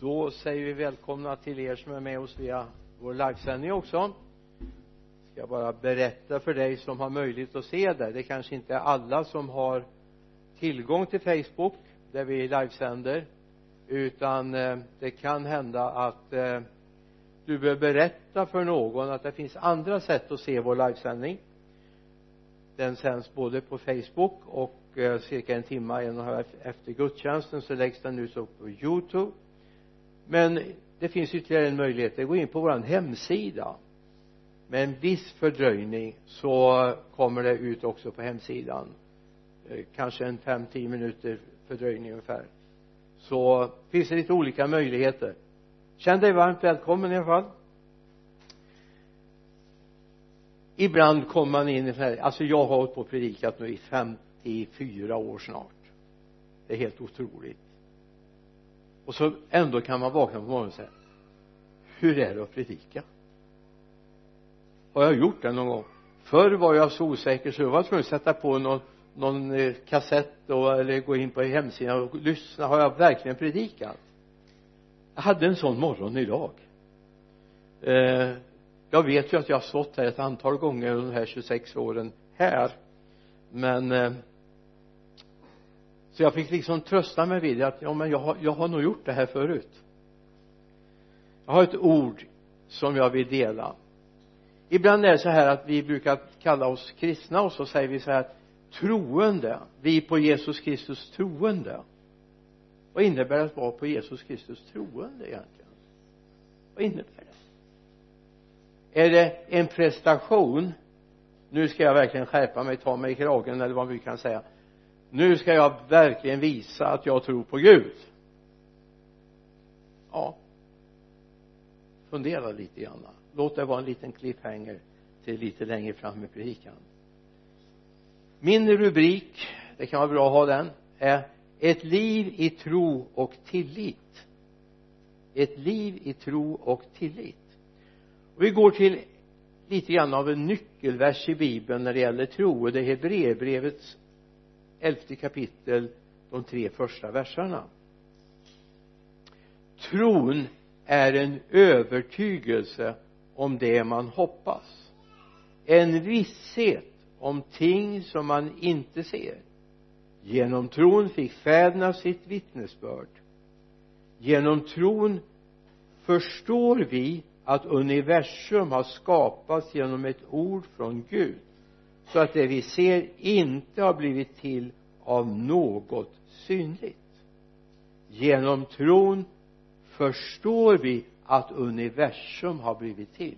då säger vi välkomna till er som är med oss via vår livesändning också. Ska jag bara berätta för dig som har möjlighet att se det. Det kanske inte är alla som har tillgång till Facebook där vi livesänder utan eh, det kan hända att eh, du behöver berätta för någon att det finns andra sätt att se vår livesändning. Den sänds både på Facebook och eh, cirka en timme, en och en halv efter gudstjänsten så läggs den ut på youtube men det finns ytterligare en möjlighet. Det går in på vår hemsida. Med en viss fördröjning så kommer det ut också på hemsidan. Eh, kanske en fem tio minuter fördröjning ungefär. Så finns det lite olika möjligheter. Känn dig varmt välkommen i alla fall. Ibland kommer man in i så här alltså jag har hållit på och predikat nu i 54 år snart. Det är helt otroligt och så ändå kan man vakna på morgonen och säga hur är det att predika? Har jag gjort det någon gång? Förr var jag så osäker så jag var tvungen att sätta på någon, någon eh, kassett och, eller gå in på hemsidan och lyssna. Har jag verkligen predikat? Jag hade en sån morgon idag. Eh, jag vet ju att jag har stått här ett antal gånger under de här 26 åren här. Men eh, så jag fick liksom trösta mig vid att ja men jag har, jag har nog gjort det här förut. Jag har ett ord som jag vill dela. Ibland är det så här att vi brukar kalla oss kristna och så säger vi så här troende vi på Jesus Kristus troende. Vad innebär det att vara på Jesus Kristus troende egentligen? Vad innebär det? Är det en prestation? Nu ska jag verkligen skärpa mig ta mig i kragen eller vad vi kan säga nu ska jag verkligen visa att jag tror på Gud. Ja. Fundera lite grann. Låt det vara en liten cliffhanger till lite längre fram i predikan. Min rubrik det kan vara bra att ha den är ett liv i tro och tillit. Ett liv i tro och tillit. Och vi går till lite grann av en nyckelvers i bibeln när det gäller tro och det är Hebreerbrevets elfte kapitel de tre första verserna. Tron är en övertygelse om det man hoppas en visshet om ting som man inte ser. Genom tron fick fäderna sitt vittnesbörd. Genom tron förstår vi att universum har skapats genom ett ord från Gud så att det vi ser inte har blivit till av något synligt. Genom tron förstår vi att universum har blivit till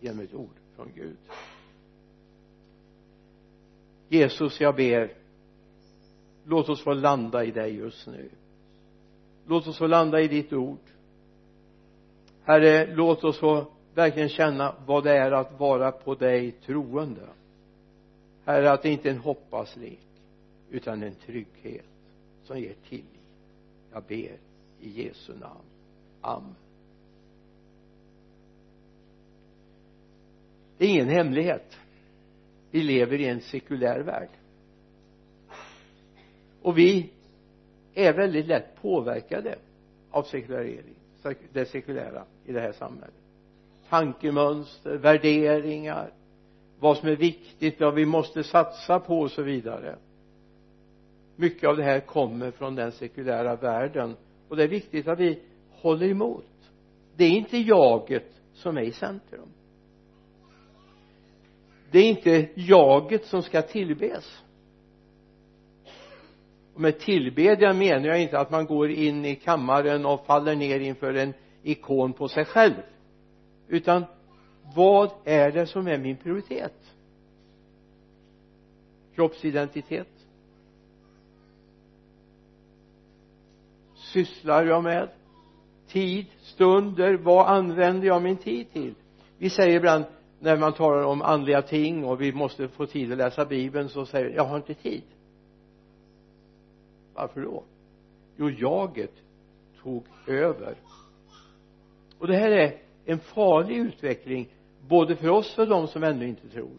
genom ett ord från Gud. Jesus jag ber låt oss få landa i dig just nu. Låt oss få landa i ditt ord. Herre låt oss få verkligen känna vad det är att vara på dig troende. Herre att det inte är en hoppaslek utan en trygghet som ger tillit. Jag ber i Jesu namn. Amen. Det är ingen hemlighet. Vi lever i en sekulär värld. Och vi är väldigt lätt påverkade av sekularering det sekulära i det här samhället tankemönster, värderingar vad som är viktigt, vad vi måste satsa på och så vidare. Mycket av det här kommer från den sekulära världen och det är viktigt att vi håller emot. Det är inte jaget som är i centrum. Det är inte jaget som ska tillbes. Och med tillbedjan menar jag inte att man går in i kammaren och faller ner inför en ikon på sig själv utan vad är det som är min prioritet? Kroppsidentitet. Sysslar jag med tid, stunder, vad använder jag min tid till? Vi säger ibland när man talar om andliga ting och vi måste få tid att läsa bibeln så säger vi jag har inte tid. Varför då? Jo jaget tog över. Och det här är en farlig utveckling både för oss och för de som ännu inte tror.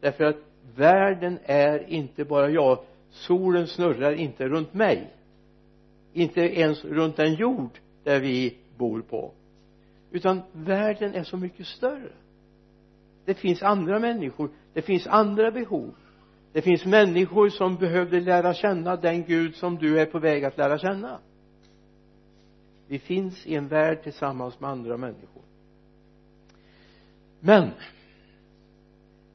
Därför att världen är inte bara jag. Solen snurrar inte runt mig. Inte ens runt den jord där vi bor på. Utan världen är så mycket större. Det finns andra människor. Det finns andra behov. Det finns människor som behövde lära känna den Gud som du är på väg att lära känna vi finns i en värld tillsammans med andra människor. Men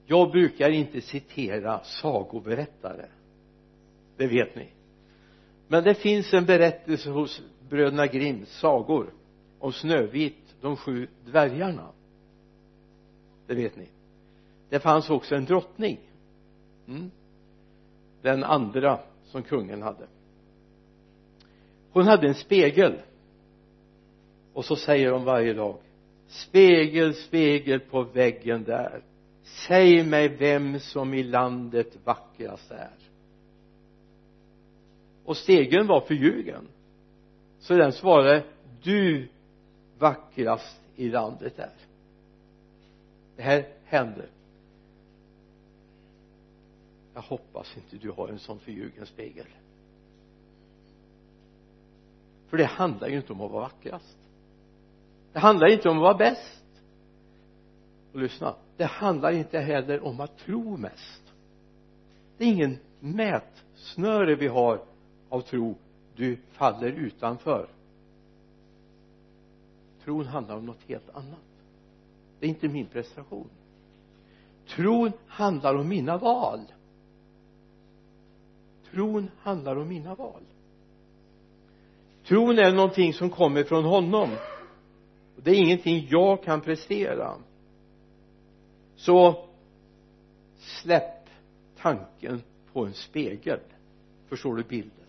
jag brukar inte citera sagoberättare. Det vet ni. Men det finns en berättelse hos bröderna Grimms sagor om Snövit de sju dvärgarna. Det vet ni. Det fanns också en drottning. Mm. den andra som kungen hade. Hon hade en spegel och så säger de varje dag spegel, spegel på väggen där. Säg mig vem som i landet vackrast är. Och spegeln var förljugen. Så den svarade du vackrast i landet är. Det här händer. Jag hoppas inte du har en sån förljugen spegel. För det handlar ju inte om att vara vackrast det handlar inte om att vara bäst. Och lyssna. Det handlar inte heller om att tro mest. Det är ingen mätsnöre vi har av tro. Du faller utanför. Tron handlar om något helt annat. Det är inte min prestation. Tron handlar om mina val. Tron handlar om mina val. Tron är någonting som kommer från honom det är ingenting jag kan prestera. Så släpp tanken på en spegel. Förstår du bilden?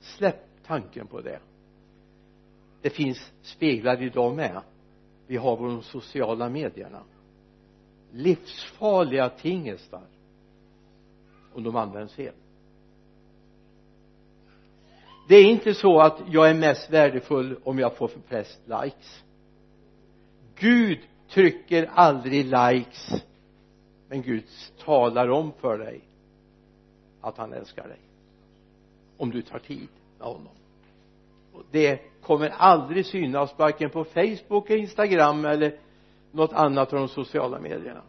Släpp tanken på det. Det finns speglar idag med. Vi har de sociala medierna. Livsfarliga tingestar om de används fel det är inte så att jag är mest värdefull om jag får flest likes. Gud trycker aldrig likes men Gud talar om för dig att han älskar dig. Om du tar tid med honom. Och det kommer aldrig synas varken på Facebook, Instagram eller något annat av de sociala medierna.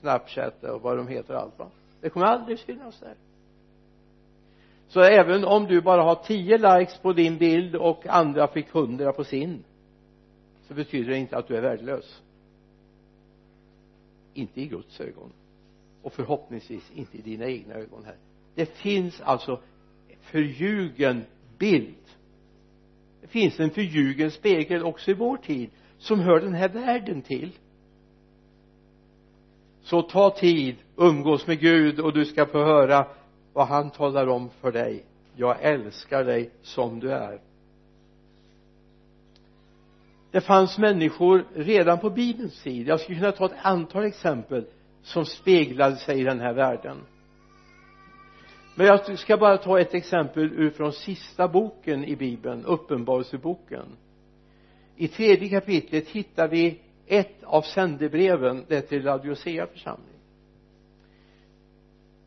Snapchat och vad de heter allt va det kommer aldrig synas där så även om du bara har tio likes på din bild och andra fick hundra på sin så betyder det inte att du är värdelös. Inte i Guds ögon. Och förhoppningsvis inte i dina egna ögon här. Det finns alltså förljugen bild. Det finns en förljugen spegel också i vår tid som hör den här världen till. Så ta tid umgås med Gud och du ska få höra vad han talar om för dig jag älskar dig som du är. Det fanns människor redan på bibelns tid. Jag skulle kunna ta ett antal exempel som speglade sig i den här världen. Men jag ska bara ta ett exempel ur från sista boken i bibeln uppenbarelseboken. I tredje kapitlet hittar vi ett av sändebreven det till Laodicea församling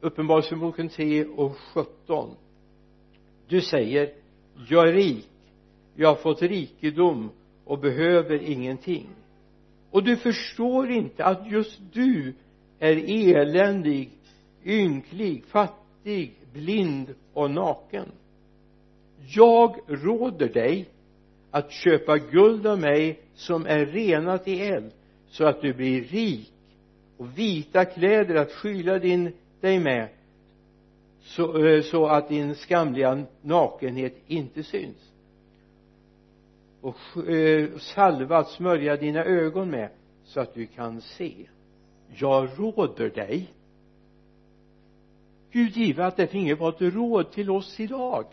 uppenbarelseboken 3 och 17 du säger jag är rik. Jag har fått rikedom och behöver ingenting. Och du förstår inte att just du är eländig ynklig fattig blind och naken. Jag råder dig att köpa guld av mig som är renat i eld så att du blir rik och vita kläder att skyla din, dig med så, eh, så att din skamliga nakenhet inte syns. Och eh, salva att smörja dina ögon med så att du kan se. Jag råder dig. Gud give att det finge vara ett råd till oss idag.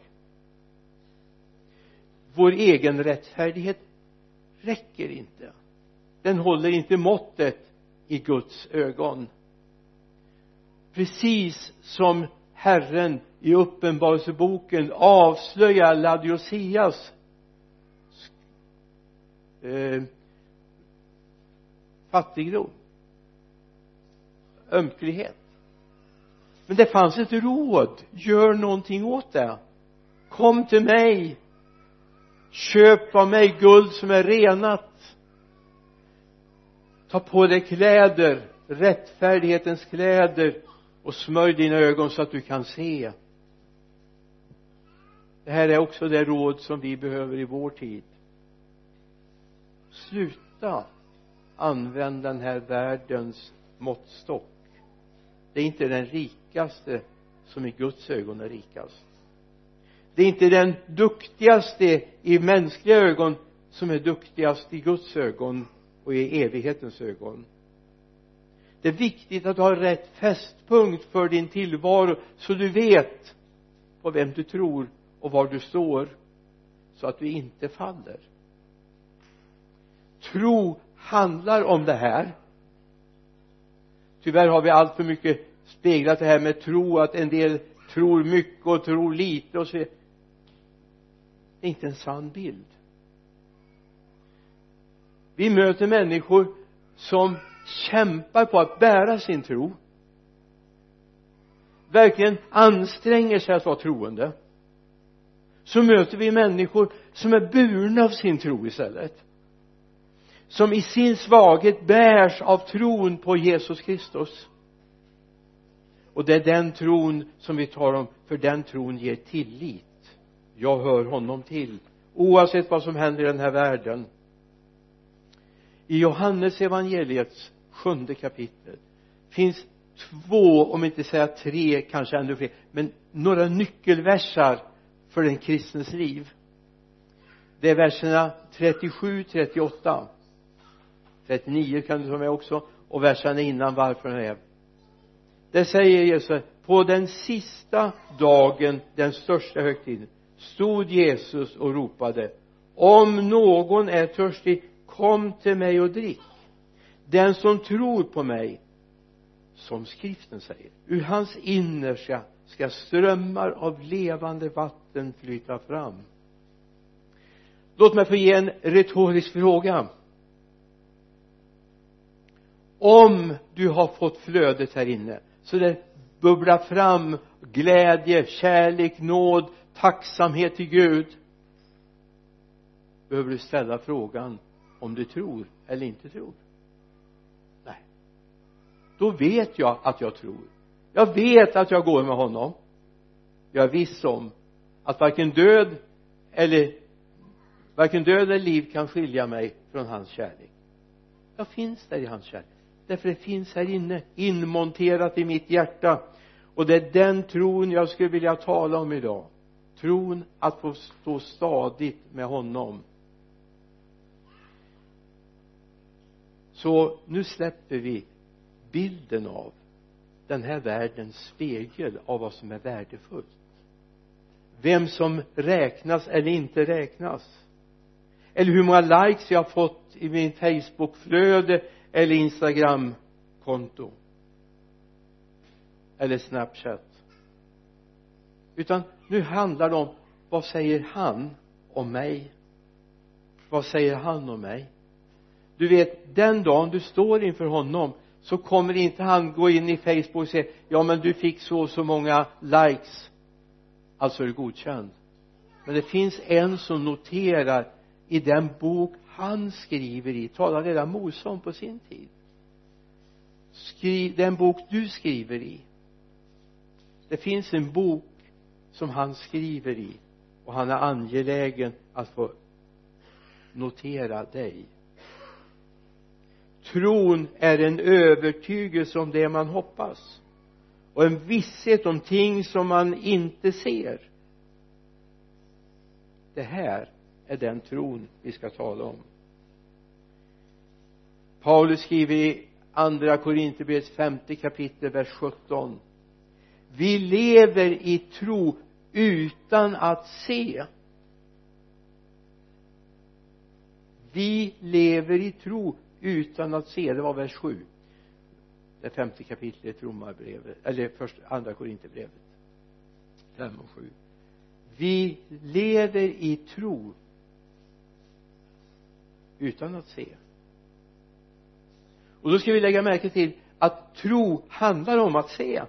Vår egen rättfärdighet räcker inte. Den håller inte måttet i Guds ögon precis som Herren i uppenbarelseboken avslöjar Laodikeas eh, fattigdom ömklighet. Men det fanns ett råd. Gör någonting åt det. Kom till mig. Köp av mig guld som är renat. Ta på dig kläder rättfärdighetens kläder och smörj dina ögon så att du kan se. Det här är också det råd som vi behöver i vår tid. Sluta använda den här världens måttstock. Det är inte den rikaste som i Guds ögon är rikast. Det är inte den duktigaste i mänskliga ögon som är duktigast i Guds ögon och i evighetens ögon det är viktigt att du har rätt fästpunkt för din tillvaro så du vet på vem du tror och var du står så att du inte faller. Tro handlar om det här. Tyvärr har vi allt för mycket speglat det här med tro att en del tror mycket och tror lite och så det är inte en sann bild. Vi möter människor som kämpar på att bära sin tro. Verkligen anstränger sig att vara troende. Så möter vi människor som är burna av sin tro istället. Som i sin svaghet bärs av tron på Jesus Kristus. Och det är den tron som vi tar om för den tron ger tillit. Jag hör honom till oavsett vad som händer i den här världen. I Johannes evangeliets sjunde kapitlet. Finns två, om inte säga tre, kanske ännu fler men några nyckelversar för den kristnes liv. Det är verserna 37, 38 39 kan du ta med också och verserna innan varför den är. Det säger Jesus på den sista dagen den största högtiden stod Jesus och ropade om någon är törstig kom till mig och drick den som tror på mig som skriften säger ur hans innersta ska strömmar av levande vatten flyta fram. Låt mig få ge en retorisk fråga. Om du har fått flödet här inne så det bubblar fram glädje, kärlek, nåd, tacksamhet till Gud behöver du ställa frågan om du tror eller inte tror då vet jag att jag tror. Jag vet att jag går med honom. Jag är viss om att varken död eller varken död eller liv kan skilja mig från hans kärlek. Jag finns där i hans kärlek. Därför det finns här inne inmonterat i mitt hjärta. Och det är den tron jag skulle vilja tala om idag. Tron att få stå stadigt med honom. Så nu släpper vi bilden av den här världens spegel av vad som är värdefullt. Vem som räknas eller inte räknas. Eller hur många likes jag har fått i min facebookflöde eller instagramkonto. Eller snapchat. Utan nu handlar det om vad säger han om mig? Vad säger han om mig? Du vet den dagen du står inför honom så kommer inte han gå in i facebook och säga ja men du fick så och så många likes. Alltså är du godkänd? Men det finns en som noterar i den bok han skriver i. Talar redan Mose om på sin tid. Skriv den bok du skriver i. Det finns en bok som han skriver i. Och han är angelägen att få notera dig tron är en övertygelse om det man hoppas. Och en visshet om ting som man inte ser. Det här är den tron vi ska tala om. Paulus skriver i andra Korinthierbrevets femte kapitel vers 17 vi lever i tro utan att se. Vi lever i tro utan att se det var vers 7 det femte kapitlet romarbrevet eller först andra korinthierbrevet. 5 och 7 vi lever i tro utan att se. Och då ska vi lägga märke till att tro handlar om att se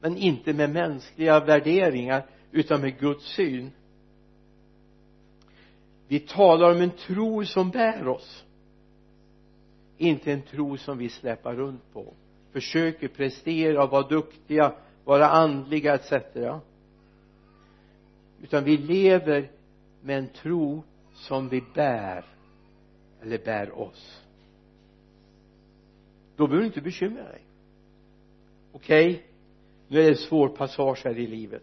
men inte med mänskliga värderingar utan med Guds syn. Vi talar om en tro som bär oss inte en tro som vi släpar runt på. Försöker prestera, vara duktiga, vara andliga etc utan vi lever med en tro som vi bär eller bär oss. Då behöver du inte bekymra dig. Okej? Okay, nu är det en svår passage här i livet.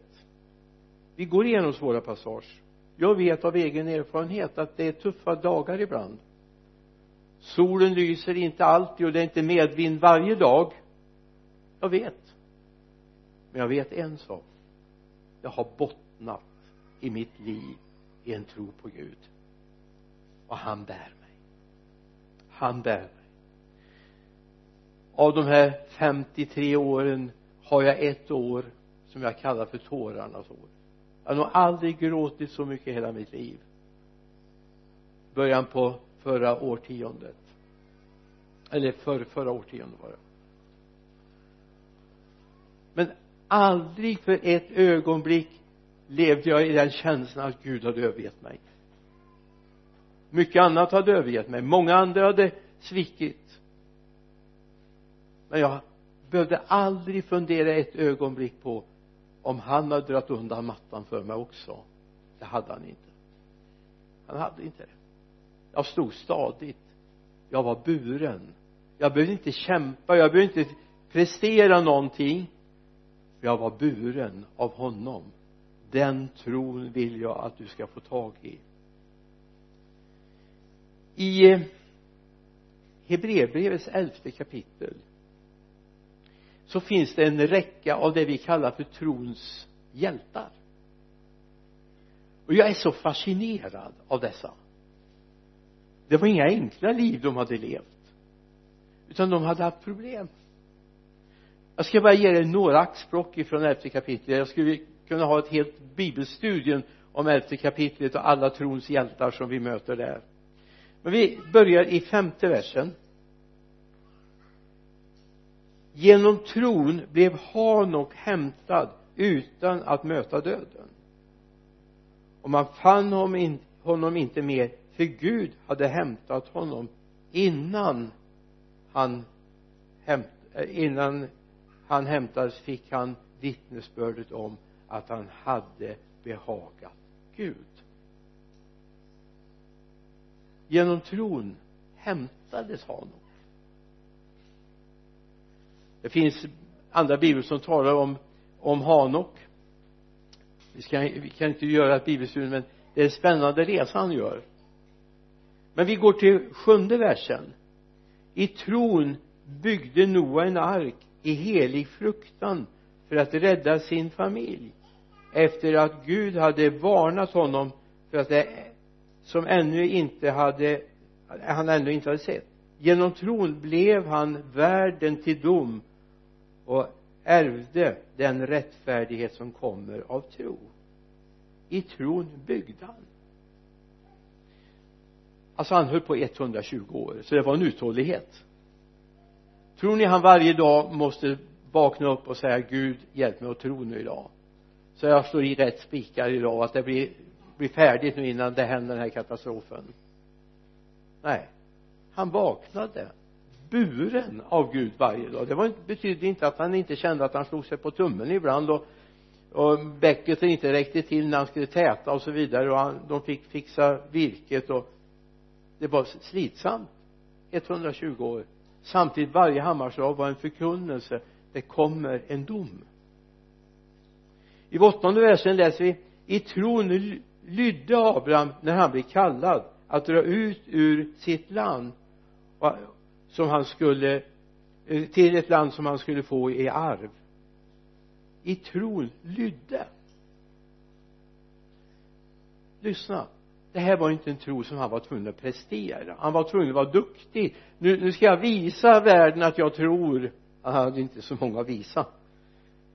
Vi går igenom svåra passage. Jag vet av egen erfarenhet att det är tuffa dagar ibland solen lyser inte alltid och det är inte medvind varje dag. Jag vet. Men jag vet en sak. Jag har bottnat i mitt liv i en tro på Gud. Och han bär mig. Han bär mig. Av de här 53 åren har jag ett år som jag kallar för tårarnas år. Jag har nog aldrig gråtit så mycket i hela mitt liv. Början på förra årtiondet. Eller för, förra årtiondet var det. Men aldrig för ett ögonblick levde jag i den känslan att Gud hade övergett mig. Mycket annat hade övergett mig. Många andra hade svikit. Men jag behövde aldrig fundera ett ögonblick på om han hade dragit undan mattan för mig också. Det hade han inte. Han hade inte det jag stod stadigt. Jag var buren. Jag behövde inte kämpa. Jag behövde inte prestera någonting. Jag var buren av honom. Den tron vill jag att du ska få tag i. I eh, Hebreerbrevets elfte kapitel så finns det en räcka av det vi kallar för trons hjältar. Och jag är så fascinerad av dessa det var inga enkla liv de hade levt. Utan de hade haft problem. Jag ska bara ge er några axplock ifrån elfte kapitlet. Jag skulle kunna ha ett helt bibelstudium om elfte kapitlet och alla trons hjältar som vi möter där. Men vi börjar i femte versen. Genom tron blev Hanok hämtad utan att möta döden. Och man fann honom, inte mer för Gud hade hämtat honom innan han hämt, innan han hämtades fick han vittnesbördet om att han hade behagat Gud. Genom tron hämtades Hanok det finns andra biblar som talar om om Hanok. Vi, ska, vi kan inte göra ett bibelstudium men det är en spännande resa han gör men vi går till sjunde versen. I tron byggde Noa en ark i helig fruktan för att rädda sin familj efter att Gud hade varnat honom för att det som ännu inte hade han ännu inte hade sett. Genom tron blev han värden till dom och ärvde den rättfärdighet som kommer av tro. I tron byggde han alltså han höll på 120 år så det var en uthållighet. Tror ni han varje dag måste vakna upp och säga Gud hjälp mig att tro nu idag. Så jag slår i rätt spikar idag att det blir, blir färdigt nu innan det händer den här katastrofen. Nej. Han vaknade buren av Gud varje dag. Det var, betydde inte att han inte kände att han slog sig på tummen ibland och, och bäcket inte räckte till när han skulle täta och så vidare och han, de fick fixa virket och det var slitsamt. 120 år. Samtidigt varje hammarslag var en förkunnelse. Det kommer en dom. I åttonde versen läser vi i tron lydde Abraham när han blev kallad att dra ut ur sitt land som han skulle eh, till ett land som han skulle få i arv. I tron lydde. Lyssna det här var inte en tro som han var tvungen att prestera. Han var tvungen att vara duktig. Nu, nu ska jag visa världen att jag tror. Han hade inte så många att visa.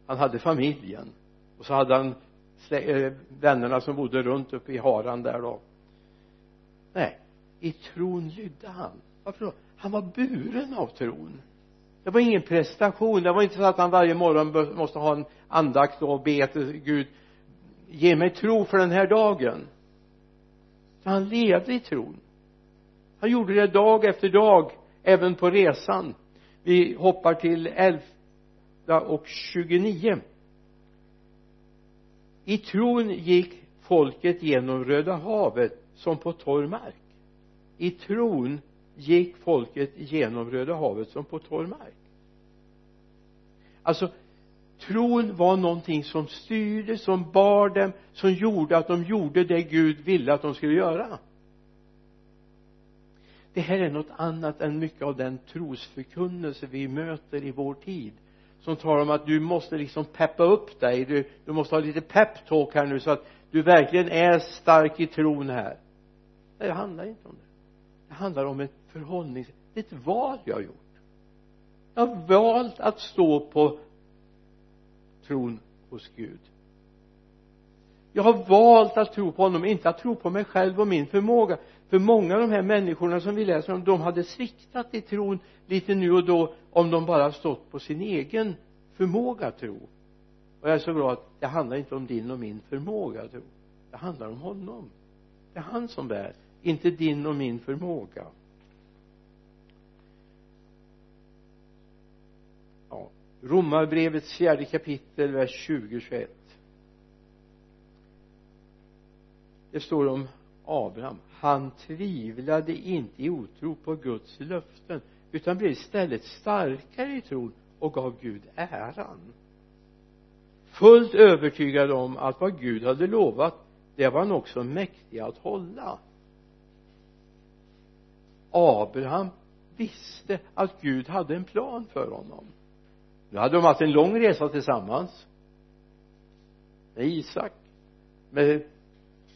Han hade familjen. Och så hade han eh, vännerna som bodde runt uppe i Haran där då. Nej i tron lydde han. Varför då? Han var buren av tron. Det var ingen prestation. Det var inte så att han varje morgon måste ha en andakt och be till Gud. Ge mig tro för den här dagen han levde i tron. Han gjorde det dag efter dag även på resan. Vi hoppar till 11 och 29 i tron gick folket genom Röda havet som på torr mark. I tron gick folket genom Röda havet som på torr mark. Alltså tron var någonting som styrde, som bar dem, som gjorde att de gjorde det Gud ville att de skulle göra. Det här är något annat än mycket av den trosförkunnelse vi möter i vår tid som talar om att du måste liksom peppa upp dig. Du, du måste ha lite peptalk här nu så att du verkligen är stark i tron här. Nej det handlar inte om det. Det handlar om ett förhållningssätt det är ett val jag har gjort. Jag har valt att stå på tron hos Gud. Jag har valt att tro på honom inte att tro på mig själv och min förmåga. För många av de här människorna som vi läser om de hade sviktat i tron lite nu och då om de bara stått på sin egen förmåga att tro. Och jag är så glad att det handlar inte om din och min förmåga att tro. Det handlar om honom. Det är han som bär inte din och min förmåga ja romarbrevets fjärde kapitel vers 20-21 det står om Abraham. Han tvivlade inte i otro på Guds löften utan blev istället starkare i tron och gav Gud äran. Fullt övertygad om att vad Gud hade lovat det var han också mäktig att hålla. Abraham visste att Gud hade en plan för honom nu hade de haft en lång resa tillsammans. Med Isak. Med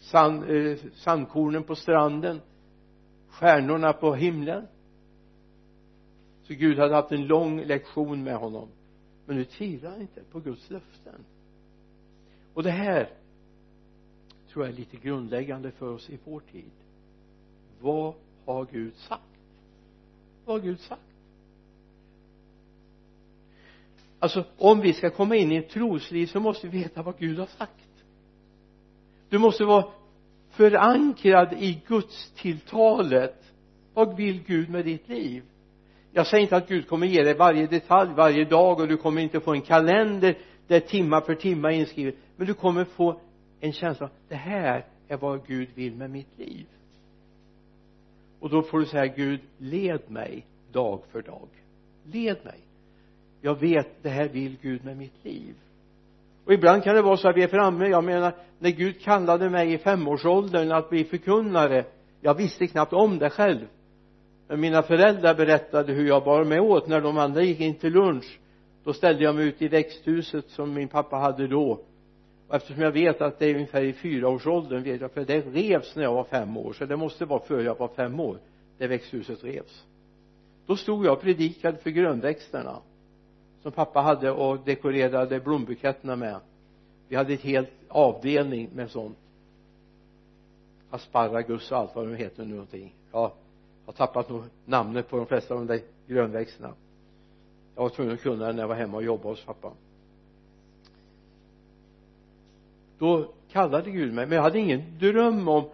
sand, eh, sandkornen på stranden. Stjärnorna på himlen. Så Gud hade haft en lång lektion med honom. Men nu tvivlar han inte på Guds löften. Och det här tror jag är lite grundläggande för oss i vår tid. Vad har Gud sagt? Vad har Gud sagt? Alltså om vi ska komma in i ett trosliv så måste vi veta vad Gud har sagt. Du måste vara förankrad i Guds tilltalet vad vill Gud med ditt liv? Jag säger inte att Gud kommer ge dig varje detalj varje dag och du kommer inte få en kalender där timma för timma är inskrivet. Men du kommer få en känsla av det här är vad Gud vill med mitt liv. Och då får du säga Gud led mig dag för dag. Led mig jag vet det här vill Gud med mitt liv. Och ibland kan det vara så att vi är framme. Jag menar när Gud kallade mig i femårsåldern att bli förkunnare jag visste knappt om det själv. Men mina föräldrar berättade hur jag bar mig åt. När de andra gick in till lunch då ställde jag mig ut i växthuset som min pappa hade då. Och eftersom jag vet att det är ungefär i fyraårsåldern vet jag för det revs när jag var fem år. Så det måste vara före jag var fem år det växthuset revs. Då stod jag och predikade för grönväxterna som pappa hade och dekorerade blombuketterna med. Vi hade ett helt avdelning med sånt. Asparagus och allt vad de heter nu någonting. Ja jag har tappat nog namnet på de flesta av de där grönväxterna. Jag var tvungen att kunna det när jag var hemma och jobbade hos pappa. Då kallade Gud mig men jag hade ingen dröm om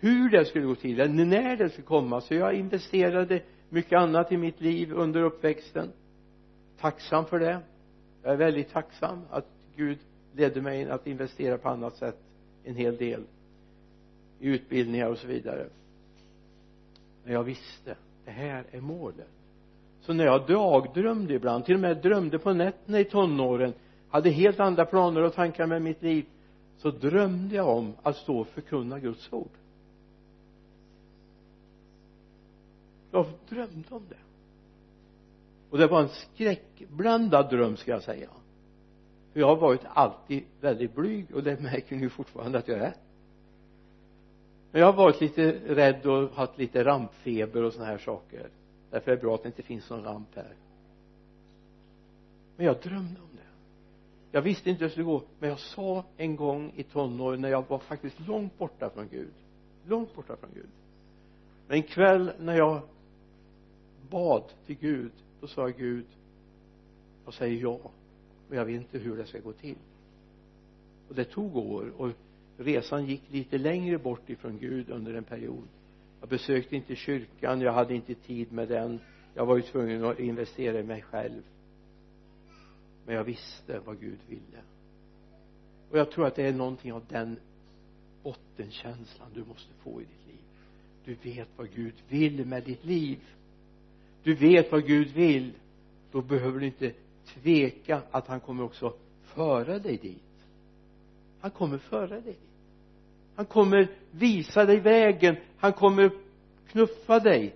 hur det skulle gå till eller när det skulle komma. Så jag investerade mycket annat i mitt liv under uppväxten tacksam för det. Jag är väldigt tacksam att Gud ledde mig att investera på annat sätt en hel del i utbildningar och så vidare. Men jag visste det här är målet. Så när jag dagdrömde ibland till och med drömde på nätterna i tonåren hade helt andra planer och tankar med mitt liv så drömde jag om att stå och förkunna Guds ord. Jag drömde om det och det var en skräckblandad dröm ska jag säga. För jag har varit alltid väldigt blyg och det märker ni fortfarande att jag är. Men jag har varit lite rädd och haft lite rampfeber och såna här saker. Därför är det bra att det inte finns någon ramp här. Men jag drömde om det. Jag visste inte hur det skulle gå men jag sa en gång i tonåren när jag var faktiskt långt borta från Gud långt borta från Gud. Men en kväll när jag bad till Gud då sa jag Gud jag säger ja. Och jag vet inte hur det ska gå till. Och det tog år och resan gick lite längre bort ifrån Gud under en period. Jag besökte inte kyrkan jag hade inte tid med den. Jag var ju tvungen att investera i mig själv. Men jag visste vad Gud ville. Och jag tror att det är någonting av den bottenkänslan du måste få i ditt liv. Du vet vad Gud vill med ditt liv du vet vad Gud vill. Då behöver du inte tveka att han kommer också föra dig dit. Han kommer föra dig dit. Han kommer visa dig vägen. Han kommer knuffa dig.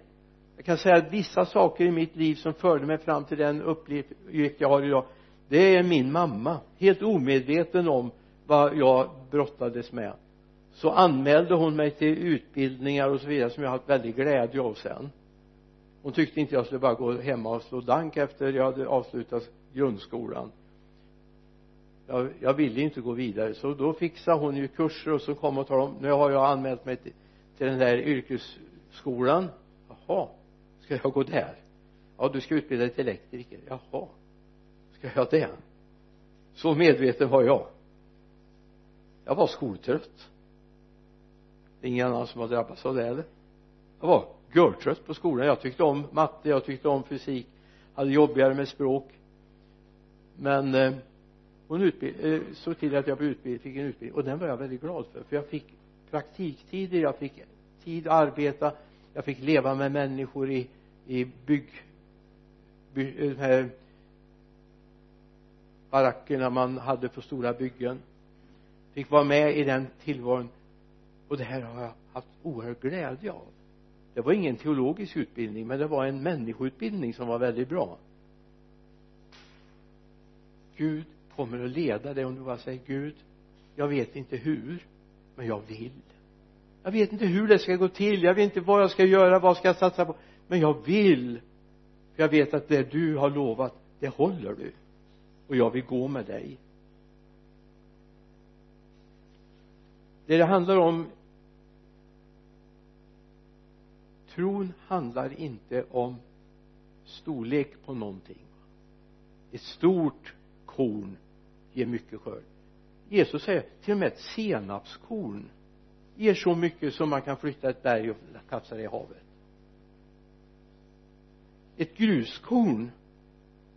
Jag kan säga att vissa saker i mitt liv som förde mig fram till den uppgift jag har idag det är min mamma. Helt omedveten om vad jag brottades med. Så anmälde hon mig till utbildningar och så vidare som jag haft väldigt glädje av sen hon tyckte inte jag skulle bara gå hemma och slå dank efter jag hade avslutat grundskolan. Jag, jag ville inte gå vidare. Så då fixade hon ju kurser och så kom och talade om nu har jag anmält mig till, till den där yrkesskolan. Jaha ska jag gå där? Ja du ska utbilda dig till elektriker. Jaha ska jag det? Så medveten var jag. Jag var skoltrött. Det är ingen annan som har drabbats av det eller jag var görtrött på skolan. Jag tyckte om matte jag tyckte om fysik hade jobbigare med språk. Men eh, hon eh, såg till att jag blev utbildad, fick en utbildning. Och den var jag väldigt glad för för jag fick praktiktider jag fick tid att arbeta jag fick leva med människor i i bygg, bygg eh, de här barackerna man hade på stora byggen. Fick vara med i den tillvaron. Och det här har jag haft oerhörd glädje av det var ingen teologisk utbildning men det var en människoutbildning som var väldigt bra. Gud kommer att leda dig om du bara säger Gud jag vet inte hur men jag vill. Jag vet inte hur det ska gå till. Jag vet inte vad jag ska göra vad ska jag satsa på. Men jag vill. För jag vet att det du har lovat det håller du. Och jag vill gå med dig. Det det handlar om tron handlar inte om storlek på någonting. Ett stort korn ger mycket skörd. Jesus säger till och med ett senapskorn ger så mycket som man kan flytta ett berg och kasta det i havet. Ett gruskorn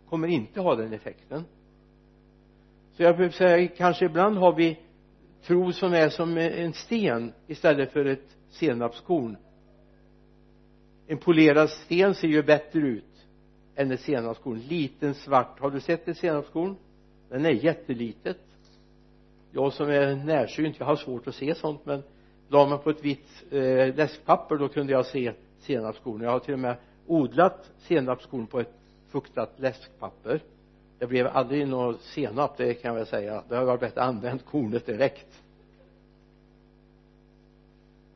kommer inte ha den effekten. Så jag behöver säga kanske ibland har vi tro som är som en sten istället för ett senapskorn en polerad sten ser ju bättre ut än ett senapskorn liten svart. Har du sett ett senapskorn den är jättelitet. Jag som är närsynt jag har svårt att se sånt men la man på ett vitt eh, läskpapper då kunde jag se senapskorn jag har till och med odlat senapskorn på ett fuktat läskpapper. Det blev aldrig någon senap det kan jag väl säga. Det har varit bättre använt kornet direkt.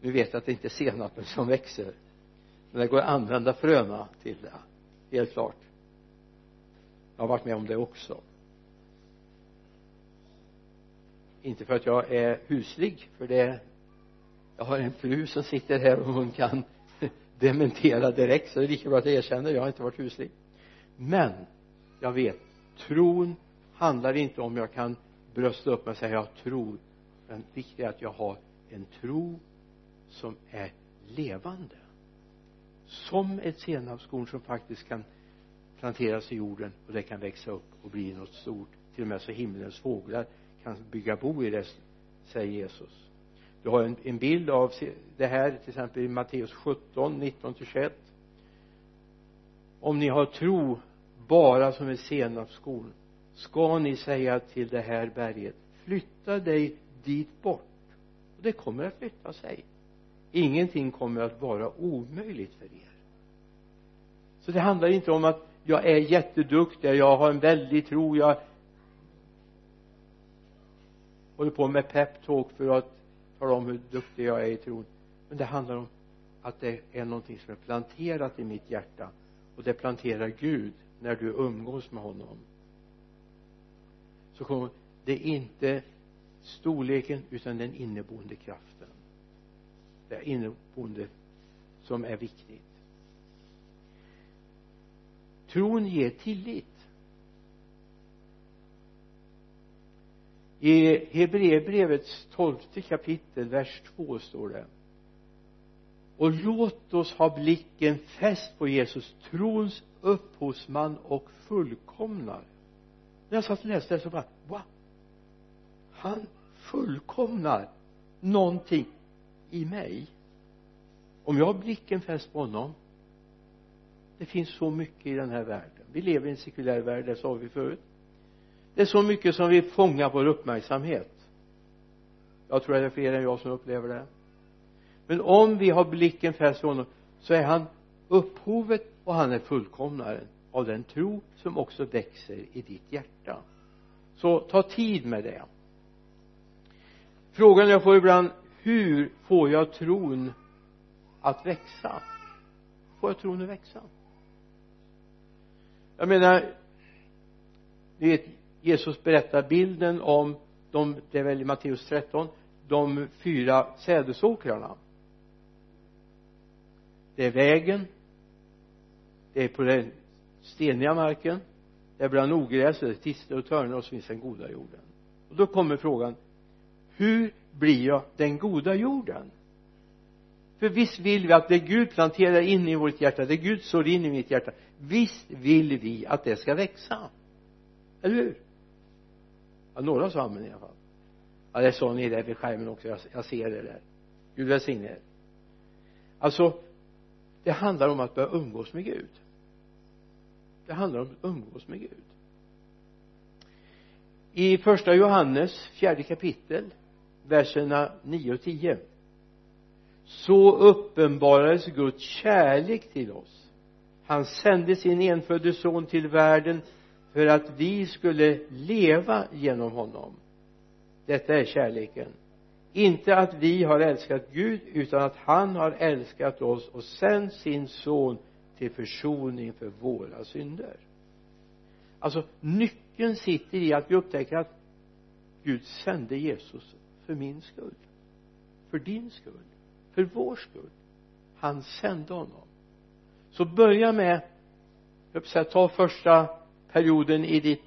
Nu vet jag att det inte är senapen som växer men det går att använda fröna till det helt klart. Jag har varit med om det också. Inte för att jag är huslig för det jag har en fru som sitter här och hon kan dementera direkt så det är lika bra att jag erkänner jag har inte varit huslig. Men jag vet tron handlar inte om jag kan brösta upp mig och säga jag tror. Men viktigt är att jag har en tro som är levande som ett senapskorn som faktiskt kan planteras i jorden och det kan växa upp och bli något stort. Till och med så himlens fåglar kan bygga bo i det säger Jesus. Du har en, en bild av det här till exempel i Matteus 17, 19 till 21 om ni har tro bara som ett senapskorn ska ni säga till det här berget flytta dig dit bort. Och det kommer att flytta sig ingenting kommer att vara omöjligt för er. Så det handlar inte om att jag är jätteduktig jag har en väldig tro jag håller på med peptalk för att tala om hur duktig jag är i tron. Men det handlar om att det är någonting som är planterat i mitt hjärta och det planterar Gud när du umgås med honom. Så kommer det är inte storleken utan den inneboende kraften det inneboende som är viktigt. Tron ger tillit. I Hebreerbrevets tolfte kapitel vers 2 står det och låt oss ha blicken fäst på Jesus trons upphovsman och fullkomnar. när jag satt och läste det så bara va han fullkomnar någonting i mig. Om jag har blicken fäst på honom det finns så mycket i den här världen. Vi lever i en sekulär värld det sa vi förut. Det är så mycket som vill fånga vår uppmärksamhet. Jag tror att det är fler än jag som upplever det. Men om vi har blicken fäst på honom så är han upphovet och han är fullkomnaren av den tro som också växer i ditt hjärta. Så ta tid med det. Frågan jag får ibland hur får jag tron att växa? Får jag tron att växa? Jag menar ni vet Jesus berättar bilden om de, det är väl i Matteus 13 de fyra sädesåkrarna. Det är vägen det är på den steniga marken det är bland ogräset, det är och törnar och så finns den goda jorden. Och då kommer frågan hur blir jag den goda jorden. För visst vill vi att det Gud planterar in i vårt hjärta det Gud sår in i mitt hjärta visst vill vi att det ska växa. Eller hur? Ja, några sa amen i alla fall. Ja det sa ni där vid skärmen också. Jag, jag ser det där. Gud välsigne er. Alltså det handlar om att börja umgås med Gud. Det handlar om att umgås med Gud. I första Johannes fjärde kapitel verserna 9 och 10 så uppenbarades Guds kärlek till oss. Han sände sin enfödde son till världen för att vi skulle leva genom honom. Detta är kärleken. Inte att vi har älskat Gud utan att han har älskat oss och sänt sin son till försoning för våra synder. Alltså nyckeln sitter i att vi upptäcker att Gud sände Jesus för min skull för din skull för vår skull. Han sände honom. Så börja med jag säga, ta första perioden i ditt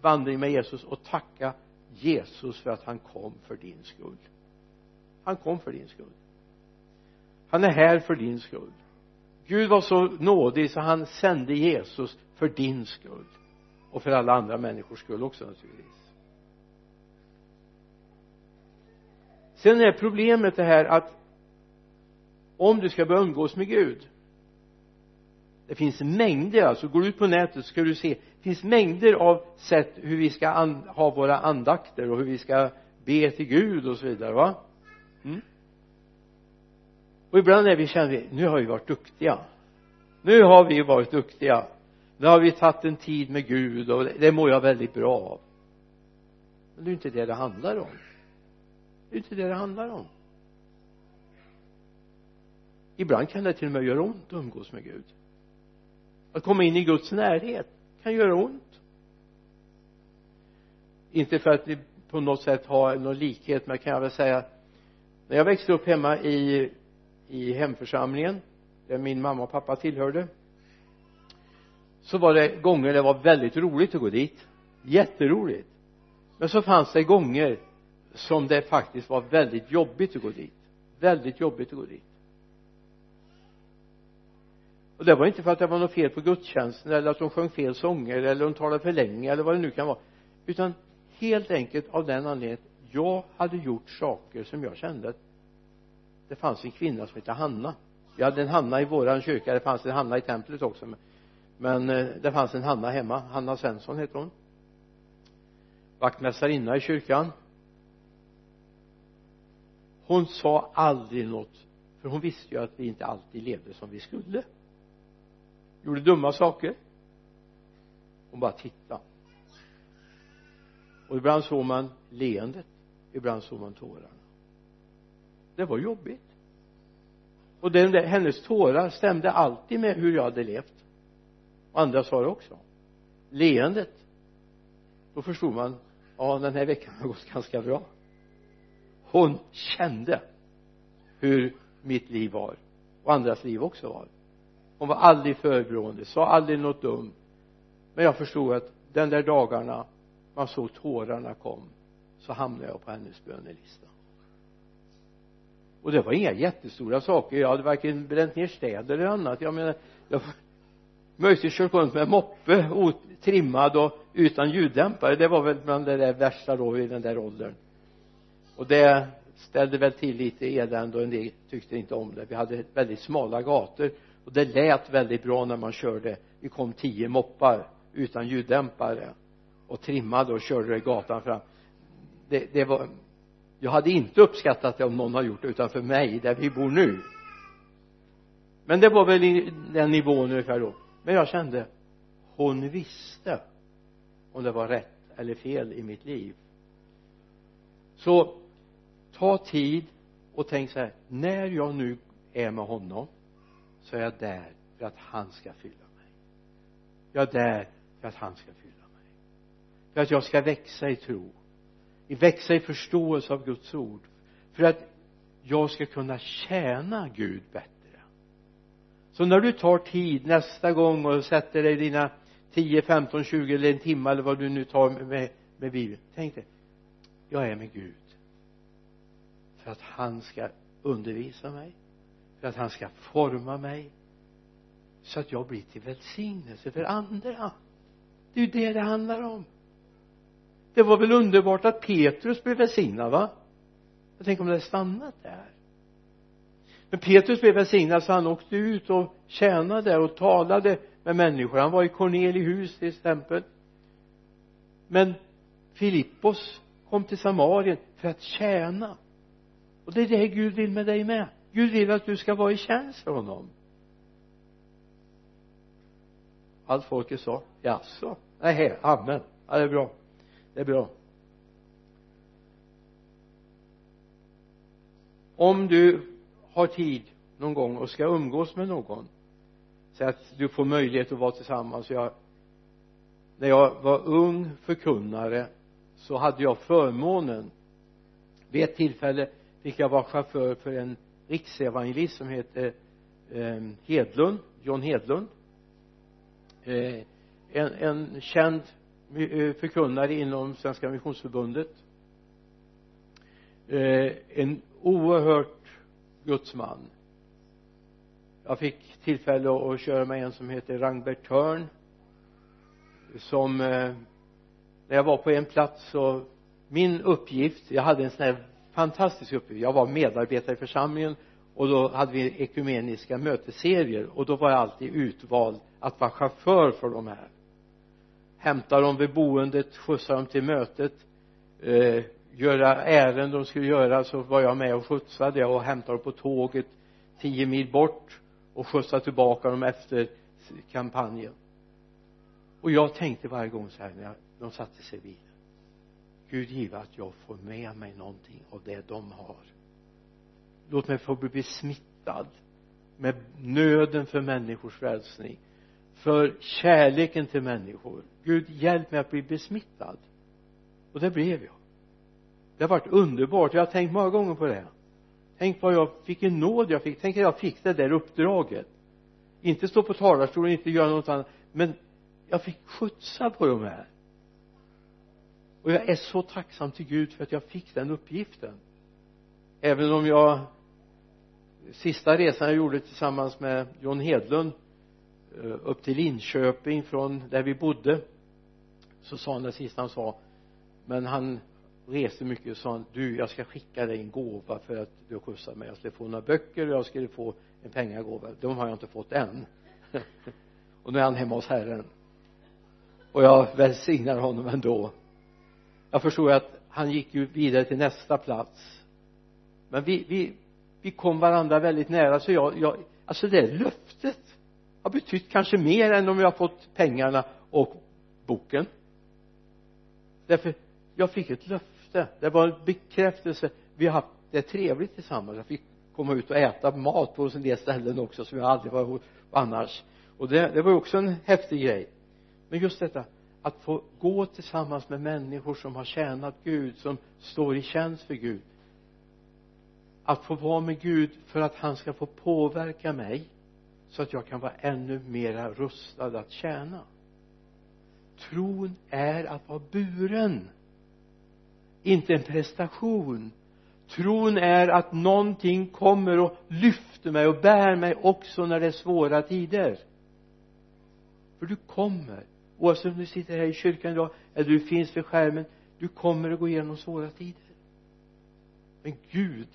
vandring med Jesus och tacka Jesus för att han kom för din skull. Han kom för din skull. Han är här för din skull. Gud var så nådig så han sände Jesus för din skull. Och för alla andra människors skull också naturligtvis. Sen är problemet det här att om du ska börja umgås med Gud det finns mängder alltså går du ut på nätet så ska du se det finns mängder av sätt hur vi ska ha våra andakter och hur vi ska be till Gud och så vidare va? Mm. och ibland är vi känner vi nu har vi varit duktiga. Nu har vi varit duktiga. Nu har vi tagit en tid med Gud och det mår jag väldigt bra av. Men det är inte det det handlar om det är inte det det handlar om. Ibland kan det till och med göra ont att umgås med Gud. Att komma in i Guds närhet kan göra ont. Inte för att vi på något sätt har någon likhet men kan jag väl säga när jag växte upp hemma i i hemförsamlingen där min mamma och pappa tillhörde så var det gånger det var väldigt roligt att gå dit. Jätteroligt. Men så fanns det gånger som det faktiskt var väldigt jobbigt att gå dit. Väldigt jobbigt att gå dit. Och det var inte för att det var något fel på gudstjänsten eller att de sjöng fel sånger eller de talade för länge eller vad det nu kan vara. Utan helt enkelt av den anledningen att jag hade gjort saker som jag kände att det fanns en kvinna som hette Hanna. Vi hade en Hanna i våran kyrka det fanns en Hanna i templet också men men eh, det fanns en Hanna hemma. Hanna Svensson hette hon. Vaktmästarinna i kyrkan hon sa aldrig något för hon visste ju att vi inte alltid levde som vi skulle. Gjorde dumma saker. Hon bara tittade. Och ibland såg man leendet ibland såg man tårarna. Det var jobbigt. Och den där, hennes tårar stämde alltid med hur jag hade levt. Och andra sa det också. Leendet. Då förstod man ja den här veckan har gått ganska bra hon kände hur mitt liv var och andras liv också var. Hon var aldrig förebrående, sa aldrig något dumt. Men jag förstod att den där dagarna man såg tårarna kom så hamnade jag på hennes bönelista. Och det var inga jättestora saker. Jag hade varken bränt ner städer eller annat. Jag menar jag möjligtvis kört runt med moppe otrimmad och utan ljuddämpare. Det var väl bland det där värsta då i den där åldern och det ställde väl till lite elände och en del tyckte inte om det. Vi hade väldigt smala gator och det lät väldigt bra när man körde. Vi kom tio moppar utan ljuddämpare och trimmade och körde gatan fram. Det, det var jag hade inte uppskattat det om någon har gjort det utanför mig där vi bor nu. Men det var väl i den nivån ungefär då. Men jag kände hon visste om det var rätt eller fel i mitt liv. Så ta tid och tänk så här när jag nu är med honom så är jag där för att han ska fylla mig. Jag är där för att han ska fylla mig. För att jag ska växa i tro växa i förståelse av Guds ord. För att jag ska kunna tjäna Gud bättre. Så när du tar tid nästa gång och sätter dig dina 10, 15, 20 eller en timme eller vad du nu tar med, med bibeln. Tänk dig jag är med Gud för att han ska undervisa mig. För att han ska forma mig. Så att jag blir till välsignelse för andra. Det är ju det det handlar om. Det var väl underbart att Petrus blev välsignad va? Jag tänker om det hade stannat där. Men Petrus blev välsignad så han åkte ut och tjänade och talade med människor. Han var i Cornelihus till exempel. Men Filippos kom till Samarien för att tjäna och det är det Gud vill med dig med. Gud vill att du ska vara i tjänst för honom. Allt folket sa jaså? Nej amen. Ja det är bra. Det är bra. Om du har tid någon gång och ska umgås med någon så att du får möjlighet att vara tillsammans. Jag när jag var ung förkunnare så hade jag förmånen vid ett tillfälle fick jag vara chaufför för en riksevangelist som heter eh, Hedlund John Hedlund. Eh, en, en känd eh, förkunnare inom Svenska missionsförbundet. Eh, en oerhört gudsman jag fick tillfälle att köra med en som heter Rangbert Törn som eh, när jag var på en plats så min uppgift jag hade en sån här fantastisk uppgift. Jag var medarbetare i församlingen och då hade vi ekumeniska mötesserier och då var jag alltid utvald att vara chaufför för de här. Hämta dem vid boendet skjutsa dem till mötet eh, göra ärenden de skulle göra så var jag med och skjutsade och hämtade dem på tåget tio mil bort och skjutsade tillbaka dem efter kampanjen. Och jag tänkte varje gång så här när de satte sig i bilen. Gud give att jag får med mig någonting av det de har. Låt mig få bli besmittad med nöden för människors frälsning för kärleken till människor. Gud hjälp mig att bli besmittad. Och det blev jag. Det har varit underbart. Jag har tänkt många gånger på det. Tänk vad jag fick en nåd jag fick. Tänk att jag fick det där uppdraget. Inte stå på talarstolen inte göra något annat. Men jag fick skjutsa på de här och jag är så tacksam till Gud för att jag fick den uppgiften. Även om jag sista resan jag gjorde tillsammans med John Hedlund eh, upp till Linköping från där vi bodde så sa han det sista han sa. Men han reste mycket och sa du jag ska skicka dig en gåva för att du skjutsar mig. Jag skulle få några böcker och jag skulle få en pengagåva. De har jag inte fått än. Och nu är han hemma hos Herren. Och jag välsignar honom ändå jag förstår att han gick ju vidare till nästa plats. Men vi, vi, vi kom varandra väldigt nära så jag, jag alltså det löftet har betytt kanske mer än om jag har fått pengarna och boken. Därför jag fick ett löfte. Det var en bekräftelse. Vi har haft det trevligt tillsammans. Jag fick komma ut och äta mat på en del ställen också som jag aldrig var annars. Och det, det var också en häftig grej. Men just detta att få gå tillsammans med människor som har tjänat Gud som står i tjänst för Gud. Att få vara med Gud för att han ska få påverka mig så att jag kan vara ännu mera rustad att tjäna. Tron är att vara buren inte en prestation. Tron är att någonting kommer och lyfter mig och bär mig också när det är svåra tider. För du kommer oavsett om du sitter här i kyrkan idag eller du finns vid skärmen du kommer att gå igenom svåra tider. Men Gud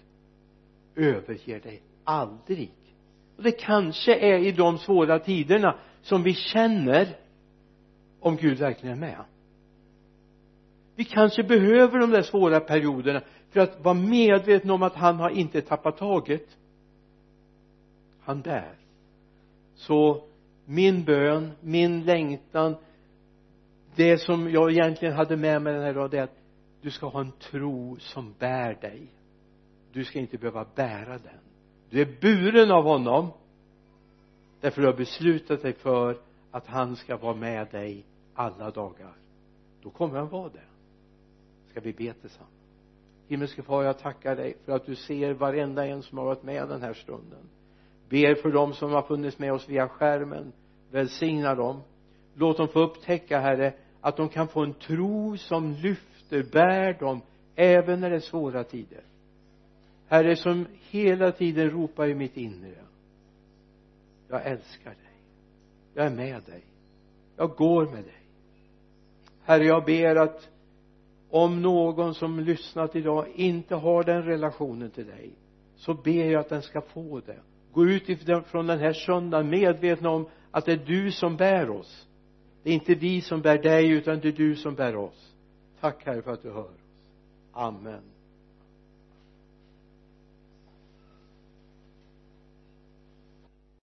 överger dig aldrig. Och det kanske är i de svåra tiderna som vi känner om Gud verkligen är med. Vi kanske behöver de där svåra perioderna för att vara medvetna om att han har inte tappat taget. Han bär. Så min bön, min längtan det som jag egentligen hade med mig den här dagen är att du ska ha en tro som bär dig. Du ska inte behöva bära den. Du är buren av honom därför du har beslutat dig för att han ska vara med dig alla dagar. Då kommer han vara det ska vi be tillsammans? Himmelske far jag tackar dig för att du ser varenda en som har varit med den här stunden. Ber för dem som har funnits med oss via skärmen. Välsigna dem. Låt dem få upptäcka herre att de kan få en tro som lyfter, bär dem även när det är svåra tider. Herre som hela tiden ropar i mitt inre jag älskar dig. Jag är med dig. Jag går med dig. Herre jag ber att om någon som lyssnat idag inte har den relationen till dig så ber jag att den ska få det. Gå ut ifrån den här söndagen medvetna om att det är du som bär oss det är inte vi som bär dig utan det är du som bär oss. Tack herre för att du hör oss. Amen.